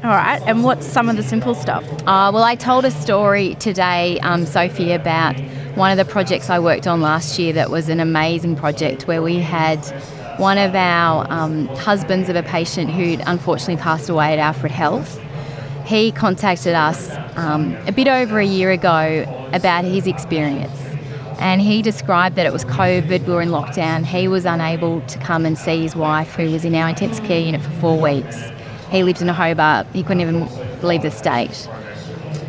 All right. And what's some of the simple stuff? Uh, well, I told a story today, um, Sophie, about one of the projects I worked on last year that was an amazing project where we had one of our um, husbands of a patient who'd unfortunately passed away at Alfred Health. He contacted us um, a bit over a year ago about his experience. And he described that it was COVID, we were in lockdown. He was unable to come and see his wife, who was in our intensive care unit for four weeks. He lived in a Hobart, he couldn't even leave the state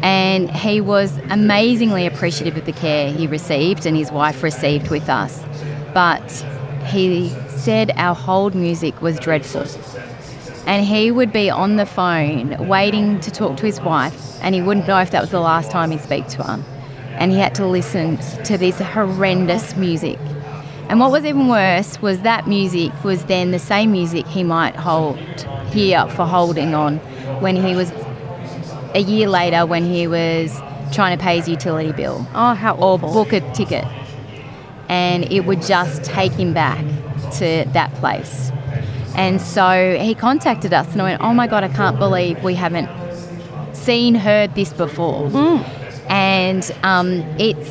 and he was amazingly appreciative of the care he received and his wife received with us. But he said our hold music was dreadful. And he would be on the phone waiting to talk to his wife, and he wouldn't know if that was the last time he'd speak to her. And he had to listen to this horrendous music. And what was even worse was that music was then the same music he might hold here for holding on when he was a year later when he was trying to pay his utility bill. Oh, how or awful. book a ticket. And it would just take him back to that place. And so he contacted us and I went, Oh my God, I can't believe we haven't seen, heard this before. And um, it's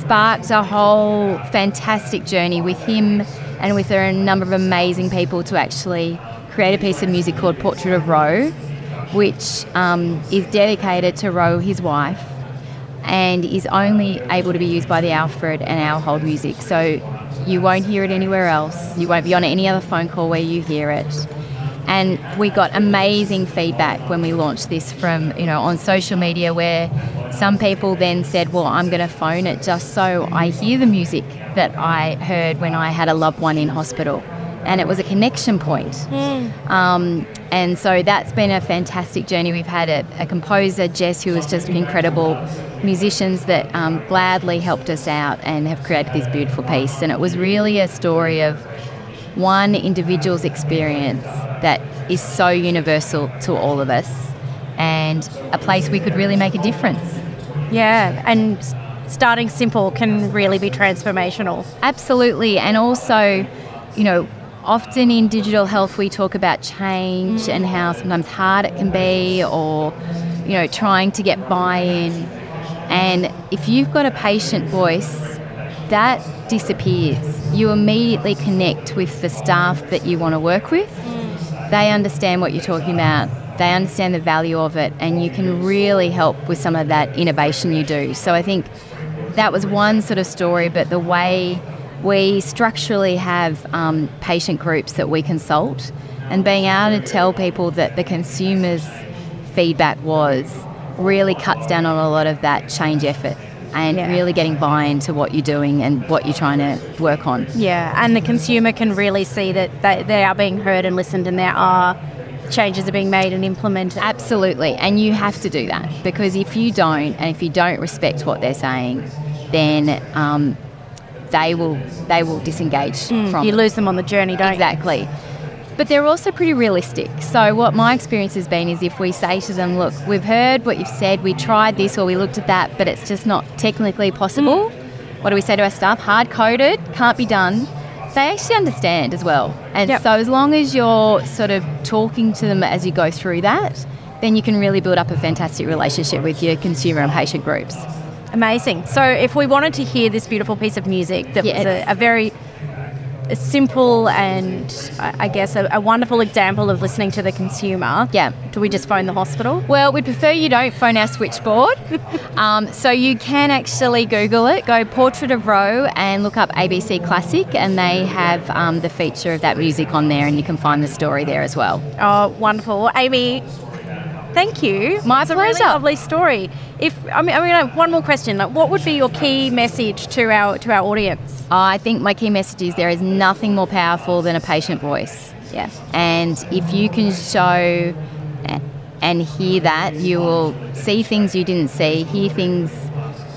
sparked a whole fantastic journey with him and with a number of amazing people to actually create a piece of music called Portrait of Roe, which um, is dedicated to Roe, his wife, and is only able to be used by the Alfred and our hold music. So you won't hear it anywhere else. You won't be on any other phone call where you hear it. And we got amazing feedback when we launched this from, you know, on social media where some people then said, well, I'm going to phone it just so I hear the music that I heard when I had a loved one in hospital. And it was a connection point. Um, and so that's been a fantastic journey. We've had a, a composer, Jess, who was just incredible, musicians that um, gladly helped us out and have created this beautiful piece. And it was really a story of one individual's experience that is so universal to all of us and a place we could really make a difference. Yeah, and starting simple can really be transformational. Absolutely. And also, you know, often in digital health we talk about change and how sometimes hard it can be or, you know, trying to get buy in. And if you've got a patient voice, that disappears. You immediately connect with the staff that you want to work with. They understand what you're talking about. They understand the value of it, and you can really help with some of that innovation you do. So I think that was one sort of story, but the way we structurally have um, patient groups that we consult, and being able to tell people that the consumers' feedback was really cuts down on a lot of that change effort and Yeah. really getting buy into what you're doing and what you're trying to work on. Yeah, and the consumer can really see that they, they are being heard and listened, and there are changes are being made and implemented. Absolutely, and you have to do that because if you don't, and if you don't respect what they're saying, then um, they will they will disengage from You it. lose them on the journey, don't exactly. But they're also pretty realistic. So what my experience has been is if we say to them, "Look, we've heard what you've said. We tried this or we looked at that, but it's just not technically possible." Mm. What do we say to our staff? Hard coded, can't be done. They actually understand as well. And Yep. so as long as you're sort of talking to them as you go through that, then you can really build up a fantastic relationship with your consumer and patient groups. Amazing. So, if we wanted to hear this beautiful piece of music that was a, a very simple and I guess a, a wonderful example of listening to the consumer, Yeah. do we just phone the hospital? Well, we'd prefer you don't phone our switchboard. um, so you can actually Google it, go Portrait of Roe and look up ABC Classic, and they have um, the feature of that music on there, and you can find the story there as well. Oh, wonderful. Amy, thank you. My it's a really lovely story. If I mean, I mean, one more question. Like, what would be your key message to our to our audience? Uh, I think my key message is there is nothing more powerful than a patient voice. Yeah. And if you can show and hear that, you will see things you didn't see, hear things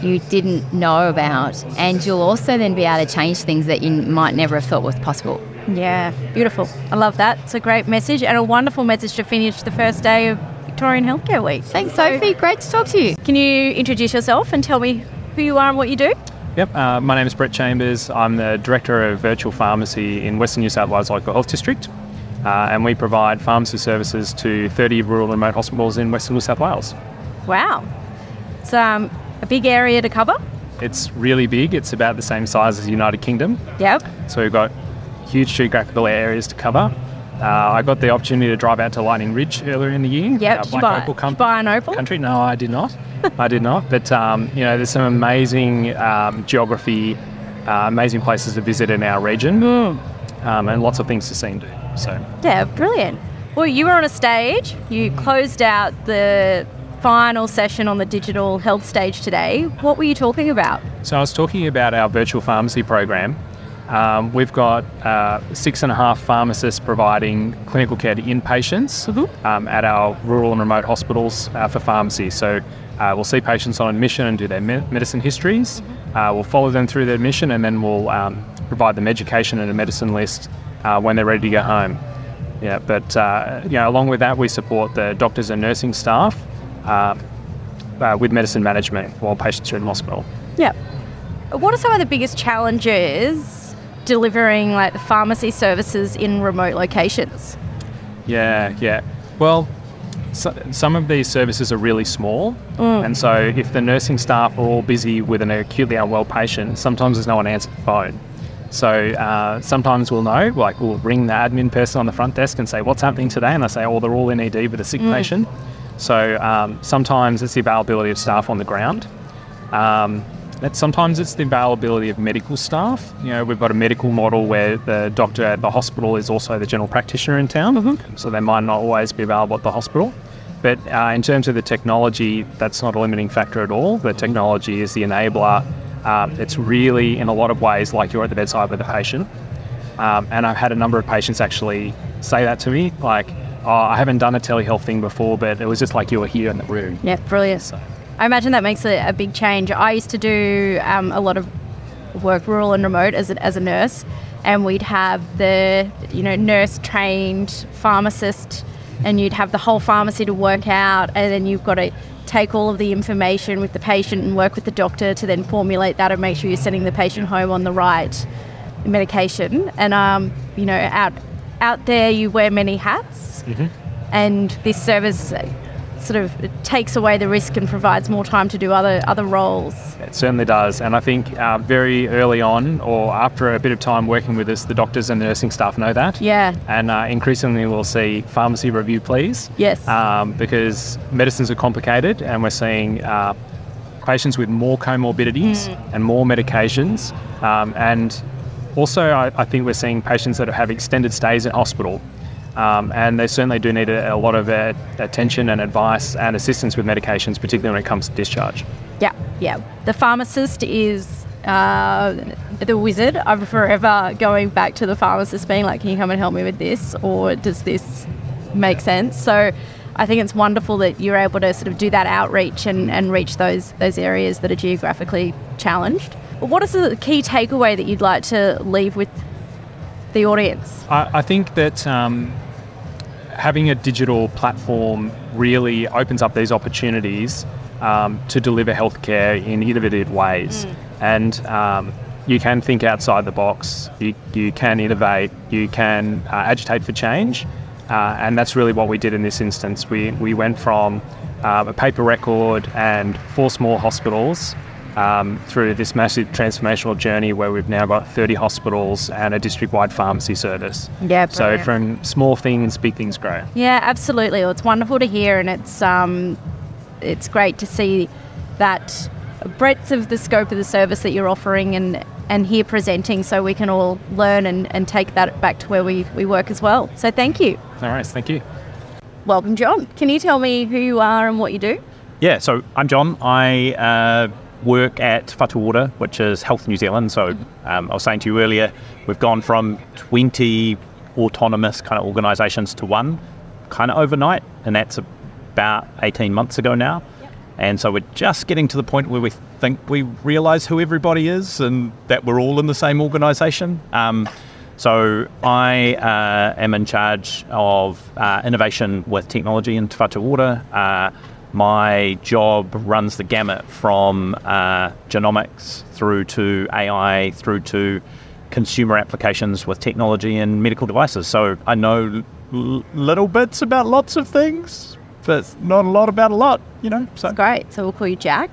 you didn't know about, and you'll also then be able to change things that you might never have thought was possible. Yeah, beautiful. I love that. It's a great message and a wonderful message to finish the first day of Victorian Healthcare Week. Thanks, So, Sophie. Great to talk to you. Can you introduce yourself and tell me who you are and what you do? Yep, uh, my name is Brett Chambers. I'm the Director of Virtual Pharmacy in Western New South Wales Local Health District, uh, and we provide pharmacy services to 30 rural and remote hospitals in Western New South Wales. Wow. It's um, a big area to cover. It's really big, it's about the same size as the United Kingdom, Yep. so we've got huge geographical areas to cover. Uh, I got the opportunity to drive out to Lightning Ridge earlier in the year. Yep. uh, Did you buy, did you buy an opal? country. No, I did not. I did not. But um, you know, there's some amazing um, geography, uh, amazing places to visit in our region, Hmm. um, and lots of things to see and do. So Yeah, brilliant. Well, you were on a stage. You closed out the final session on the digital health stage today. What were you talking about? So I was talking about our virtual pharmacy program. Um, we've got uh, six and a half pharmacists providing clinical care to inpatients um, at our rural and remote hospitals uh, for pharmacy. So uh, we'll see patients on admission and do their me- medicine histories. Uh, we'll follow them through their admission and then we'll um, provide them education and a medicine list uh, when they're ready to go home. Yeah, but uh, you know, along with that, we support the doctors and nursing staff uh, uh, with medicine management while patients are in hospital. Yeah. What are some of the biggest challenges delivering like the pharmacy services in remote locations? Yeah, yeah. Well, so, some of these services are really small, and so if the nursing staff are all busy with an acutely unwell patient, sometimes there's no one answer the phone. So uh, sometimes we'll know, like we'll ring the admin person on the front desk and say, "What's happening today?" And they say, "Oh, they're all in ED with a sick patient." So um, sometimes it's the availability of staff on the ground. Um, that sometimes it's the availability of medical staff. You know, we've got a medical model where the doctor at the hospital is also the general practitioner in town, so they might not always be available at the hospital. But uh, in terms of the technology, that's not a limiting factor at all. The technology is the enabler. Um, it's really, in a lot of ways, like you're at the bedside with the patient. Um, and I've had a number of patients actually say that to me, like, oh, I haven't done a telehealth thing before, but it was just like you were here in the room. Yeah, brilliant. I imagine that makes a, a big change. I used to do um, a lot of work rural and remote as a, as a nurse, and we'd have the you know nurse trained pharmacist, and you'd have the whole pharmacy to work out, and then you've got to take all of the information with the patient and work with the doctor to then formulate that and make sure you're sending the patient home on the right medication. And um, you know, out out there you wear many hats, and this service sort of takes away the risk and provides more time to do other other roles. It certainly does. And I think uh, very early on, or after a bit of time working with us, the doctors and nursing staff know that. Yeah. And uh, increasingly, we'll see pharmacy review, please. Yes. Um, because medicines are complicated, and we're seeing uh, patients with more comorbidities and more medications. Um, and also, I, I think we're seeing patients that have extended stays in hospital. Um, and they certainly do need a, a lot of uh, attention and advice and assistance with medications, particularly when it comes to discharge. Yeah, yeah. The pharmacist is uh, the wizard. I'm forever going back to the pharmacist being like, can you come and help me with this? Or does this make sense? So I think it's wonderful that you're able to sort of do that outreach and, and reach those, those areas that are geographically challenged. But what is the key takeaway that you'd like to leave with the audience? I, I think that um, having a digital platform really opens up these opportunities um, to deliver healthcare in innovative ways. And um, you can think outside the box, you, you can innovate, you can uh, agitate for change. Uh, and that's really what we did in this instance. We, we went from um, a paper record and four small hospitals um, through this massive transformational journey where we've now got 30 hospitals and a district wide pharmacy service. Yeah, So from small things, big things grow. Yeah, absolutely. Well, it's wonderful to hear, and it's um, it's great to see that breadth of the scope of the service that you're offering and and here presenting, so we can all learn and, and take that back to where we, we work as well. So thank you. All right, thank you. Welcome, Jon. Can you tell me who you are and what you do? Yeah, so I'm Jon. I uh, work at Whatu Ora, which is Health New Zealand. So um, I was saying to you earlier, we've gone from 20 autonomous kind of organisations to one kind of overnight, and that's about 18 months ago now. And so we're just getting to the point where we think we realise who everybody is and that we're all in the same organisation. Um, so I uh, am in charge of uh, innovation with technology in Te Whatu Ora. Uh, my job runs the gamut from uh, genomics through to AI through to consumer applications with technology and medical devices. So I know l- little bits about lots of things, but not a lot about a lot, you know. So Great. So we'll call you Jack.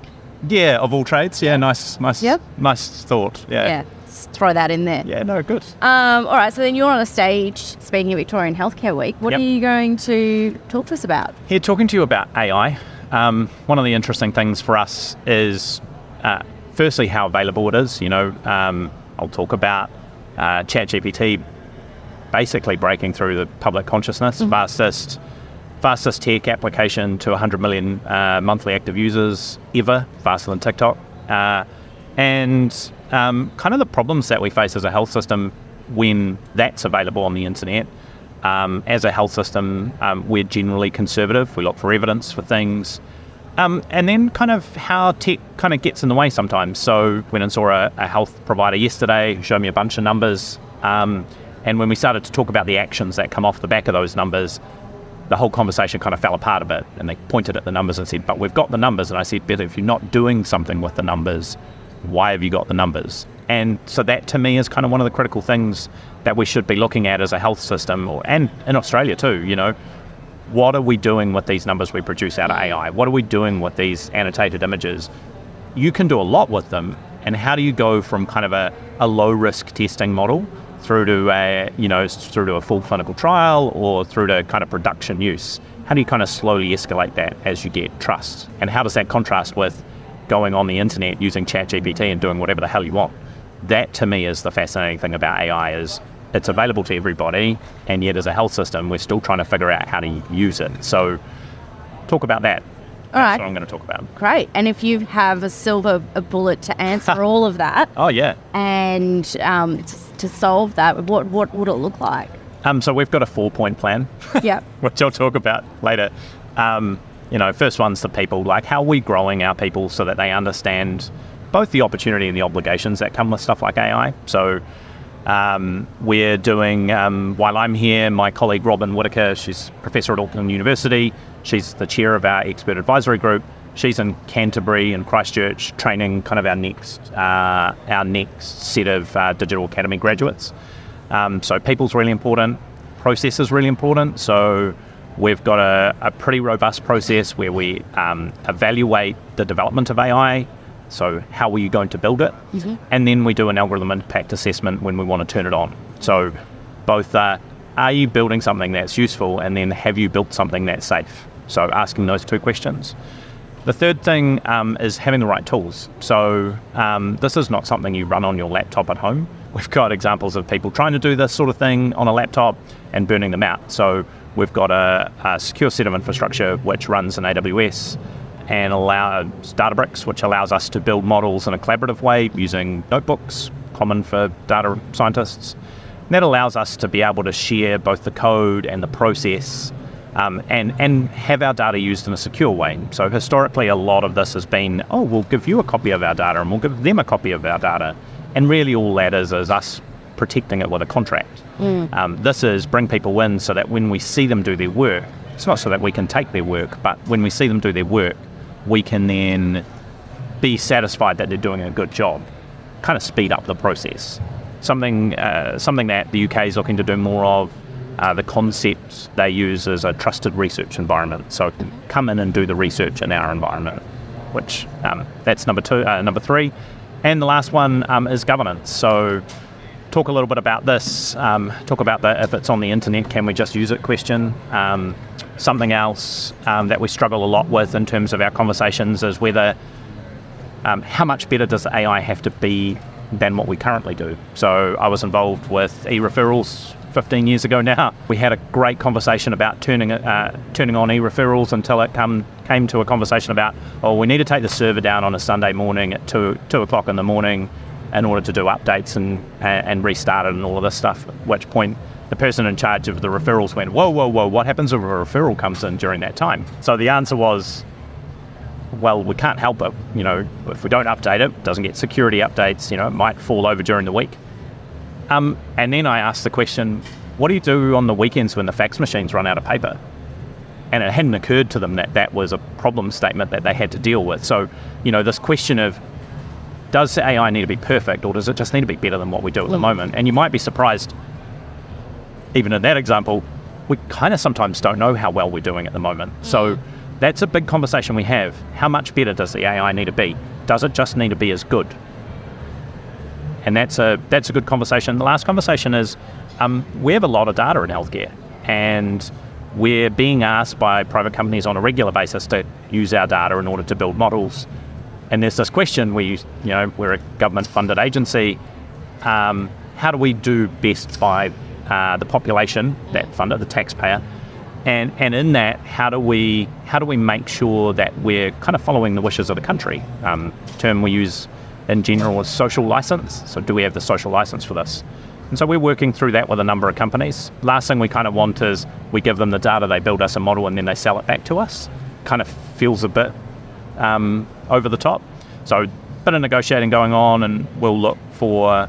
yeah, of all trades, yeah, nice, nice, Yep. nice thought. Yeah. Yeah. Let's throw that in there. Yeah, no, good. Um, all right. So then you're on a stage speaking at Victorian Healthcare Week. What Yep. are you going to talk to us about? Here, talking to you about AI. Um, one of the interesting things for us is, uh, firstly, how available it is. You know, um, I'll talk about uh, ChatGPT basically breaking through the public consciousness, fastest, fastest tech application to 100 million uh, monthly active users ever, faster than TikTok. Uh, and um, kind of the problems that we face as a health system when that's available on the internet. Um, as a health system, um, we're generally conservative. We look for evidence for things. Um, and then kind of how tech kind of gets in the way sometimes. So went and saw a, a health provider yesterday, who showed me a bunch of numbers. Um, and when we started to talk about the actions that come off the back of those numbers, the whole conversation kind of fell apart a bit. And they pointed at the numbers and said, "But we've got the numbers." And I said, "But if you're not doing something with the numbers, why have you got the numbers?" And so that to me is kind of one of the critical things that we should be looking at as a health system, or, and in Australia too. You know, what are we doing with these numbers we produce out of AI? What are we doing with these annotated images? You can do a lot with them. And how do you go from kind of a, a low risk testing model through to a you know through to a full clinical trial or through to kind of production use? How do you kind of slowly escalate that as you get trust? And how does that contrast with going on the internet using ChatGPT and doing whatever the hell you want? That to me is the fascinating thing about AI is it's available to everybody, and yet as a health system, we're still trying to figure out how to use it. So, talk about that. All right. That's what I'm going to talk about. Great. And if you have a silver a bullet to answer all of that Oh yeah. and um, to, to solve that, what what would it look like? Um, so we've got a four-point plan, yeah. which I'll talk about later. Um, you know, first one's the people. Like, how are we growing our people so that they understand both the opportunity and the obligations that come with stuff like AI? So. Um, we're doing, um, while I'm here, my colleague Robyn Whittaker, she's professor at Auckland University. She's the chair of our expert advisory group. She's in Canterbury and Christchurch training kind of our next, uh, our next set of uh, digital academy graduates. Um, so people's really important. Process is really important. So we've got a, a pretty robust process where we um, evaluate the development of AI. So how are you going to build it? And then we do an algorithm impact assessment when we want to turn it on. So both uh, are you building something that's useful and then have you built something that's safe? So asking those two questions. The third thing um, is having the right tools. So um, this is not something you run on your laptop at home. We've got examples of people trying to do this sort of thing on a laptop and burning them out. So we've got a, a secure set of infrastructure which runs in AWS and allows Databricks, which allows us to build models in a collaborative way using notebooks, common for data scientists. And that allows us to be able to share both the code and the process um, and, and have our data used in a secure way. So historically, a lot of this has been, oh, we'll give you a copy of our data and we'll give them a copy of our data. And really all that is is us protecting it with a contract. Um, this is bring people in so that when we see them do their work, it's not so that we can take their work, but when we see them do their work, we can then be satisfied that they're doing a good job, kind of speed up the process. Something, uh, something that the UK is looking to do more of. Uh, the concept they use is a trusted research environment. So come in and do the research in our environment, which um, that's number two, uh, number three, and the last one um, is governance. So talk a little bit about this. Um, talk about the if it's on the internet, can we just use it question. Something else um, that we struggle a lot with in terms of our conversations is whether um, how much better does AI have to be than what we currently do. So I was involved with e-referrals 15 years ago now. We had a great conversation about turning uh, turning on e-referrals until it come, came to a conversation about, oh, we need to take the server down on a Sunday morning at two two o'clock in the morning in order to do updates and and restart it and all of this stuff. At which point the person in charge of the referrals went, whoa, whoa, whoa, what happens if a referral comes in during that time? So the answer was, well, we can't help it. You know, if we don't update it, it doesn't get security updates, you know, it might fall over during the week. Um, and then I asked the question, what do you do on the weekends when the fax machines run out of paper? And it hadn't occurred to them that that was a problem statement that they had to deal with. So, you know, this question of does AI need to be perfect or does it just need to be better than what we do at the moment? And you might be surprised, even in that example, we kind of sometimes don't know how well we're doing at the moment. So that's a big conversation we have. How much better does the AI need to be? Does it just need to be as good? And that's a that's a good conversation. The last conversation is um, we have a lot of data in healthcare, and we're being asked by private companies on a regular basis to use our data in order to build models. And there's this question: we, you know, we're a government-funded agency. Um, how do we do best by uh, the population that funder, the taxpayer? And and in that, how do we how do we make sure that we're kind of following the wishes of the country? Um, term we use in general is social license. So do we have the social license for this? And so we're working through that with a number of companies. Last thing we kind of want is we give them the data, they build us a model, and then they sell it back to us. Kind of feels a bit um, over the top. So, a bit of negotiating going on, and we'll look for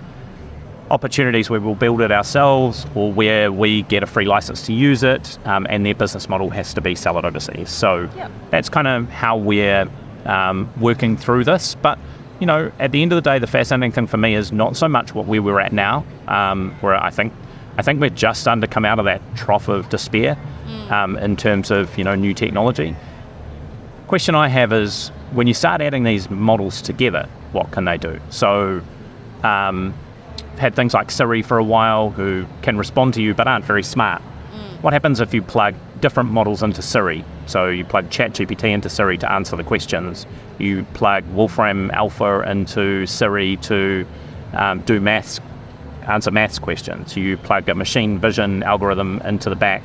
opportunities where we'll build it ourselves or where we get a free license to use it, um, and their business model has to be sell it overseas. So Yep. that's kind of how we're um, working through this. But you know, at the end of the day, the fascinating thing for me is not so much what where we're at now, um, where I think I think we're just starting to come out of that trough of despair um, in terms of you know new technology. Question I have is when you start adding these models together, what can they do? So um, had things like Siri for a while who can respond to you but aren't very smart. What happens if you plug different models into Siri? So you plug ChatGPT into Siri to answer the questions. You plug Wolfram Alpha into Siri to um, do maths, answer maths questions. You plug a machine vision algorithm into the back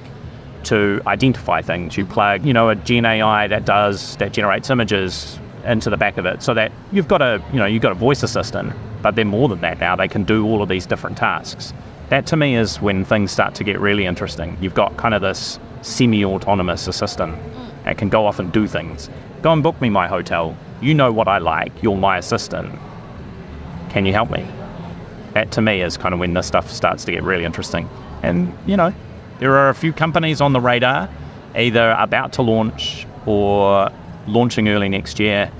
to identify things. You plug, you know, a Gen AI that does that generates images into the back of it, so that you've got a, you know, you've got a voice assistant, but they're more than that now. They can do all of these different tasks. That to me is when things start to get really interesting. You've got kind of this semi-autonomous assistant that can go off and do things. Go and book me my hotel. You know what I like. You're my assistant. Can you help me? That to me is kind of when this stuff starts to get really interesting. And you know, there are a few companies on the radar, either about to launch or launching early next year,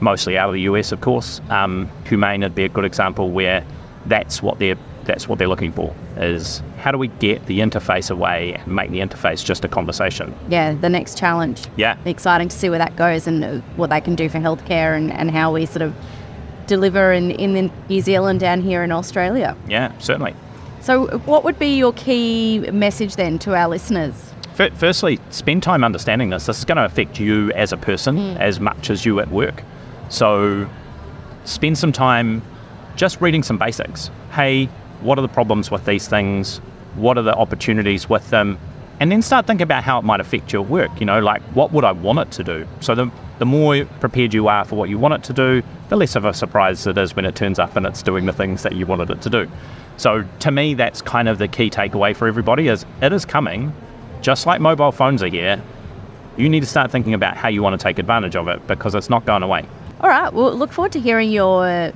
mostly out of the US, of course. Um, Humane would be a good example where that's what they're that's what they're looking for is how do we get the interface away and make the interface just a conversation. Yeah, the next challenge. Yeah. Exciting to see where that goes and what they can do for healthcare and, and how we sort of deliver in, in New Zealand down here in Australia. Yeah, certainly. So, what would be your key message then to our listeners? Fir- Firstly, spend time understanding this. This is going to affect you as a person hmm. as much as you at work. So, spend some time just reading some basics. Hey, what are the problems with these things? What are the opportunities with them? And then start thinking about how it might affect your work. You know, like what would I want it to do? So, the, the more prepared you are for what you want it to do, the less of a surprise it is when it turns up and it's doing the things that you wanted it to do. So, to me, that's kind of the key takeaway for everybody is it is coming just like mobile phones are here, you need to start thinking about how you want to take advantage of it because it's not going away. All right, well, look forward to hearing your.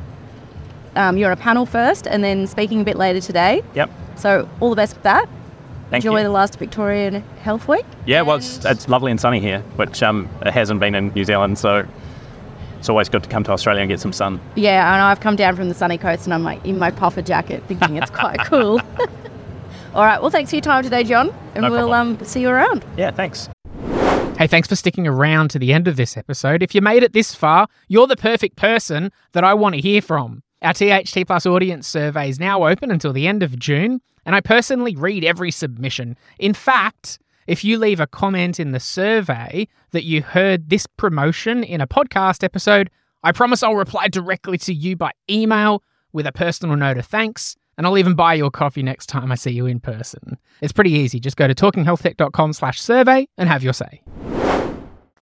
Um, you're on a panel first and then speaking a bit later today. Yep. So, all the best with that. Thank Enjoy you. the last Victorian Health Week. Yeah, well, it's, it's lovely and sunny here, which um, it hasn't been in New Zealand, so it's always good to come to Australia and get some sun. Yeah, and I've come down from the sunny coast and I'm like in my puffer jacket thinking it's quite cool. All right, well, thanks for your time today, Jon, and No we'll um, see you around. Yeah, thanks. Hey, thanks for sticking around to the end of this episode. If you made it this far, you're the perfect person that I want to hear from. Our THT Plus audience survey is now open until the end of June, and I personally read every submission. In fact, if you leave a comment in the survey that you heard this promotion in a podcast episode, I promise I'll reply directly to you by email with a personal note of thanks, and I'll even buy your coffee next time I see you in person. It's pretty easy. Just go to talkinghealthtech.com slash survey and have your say.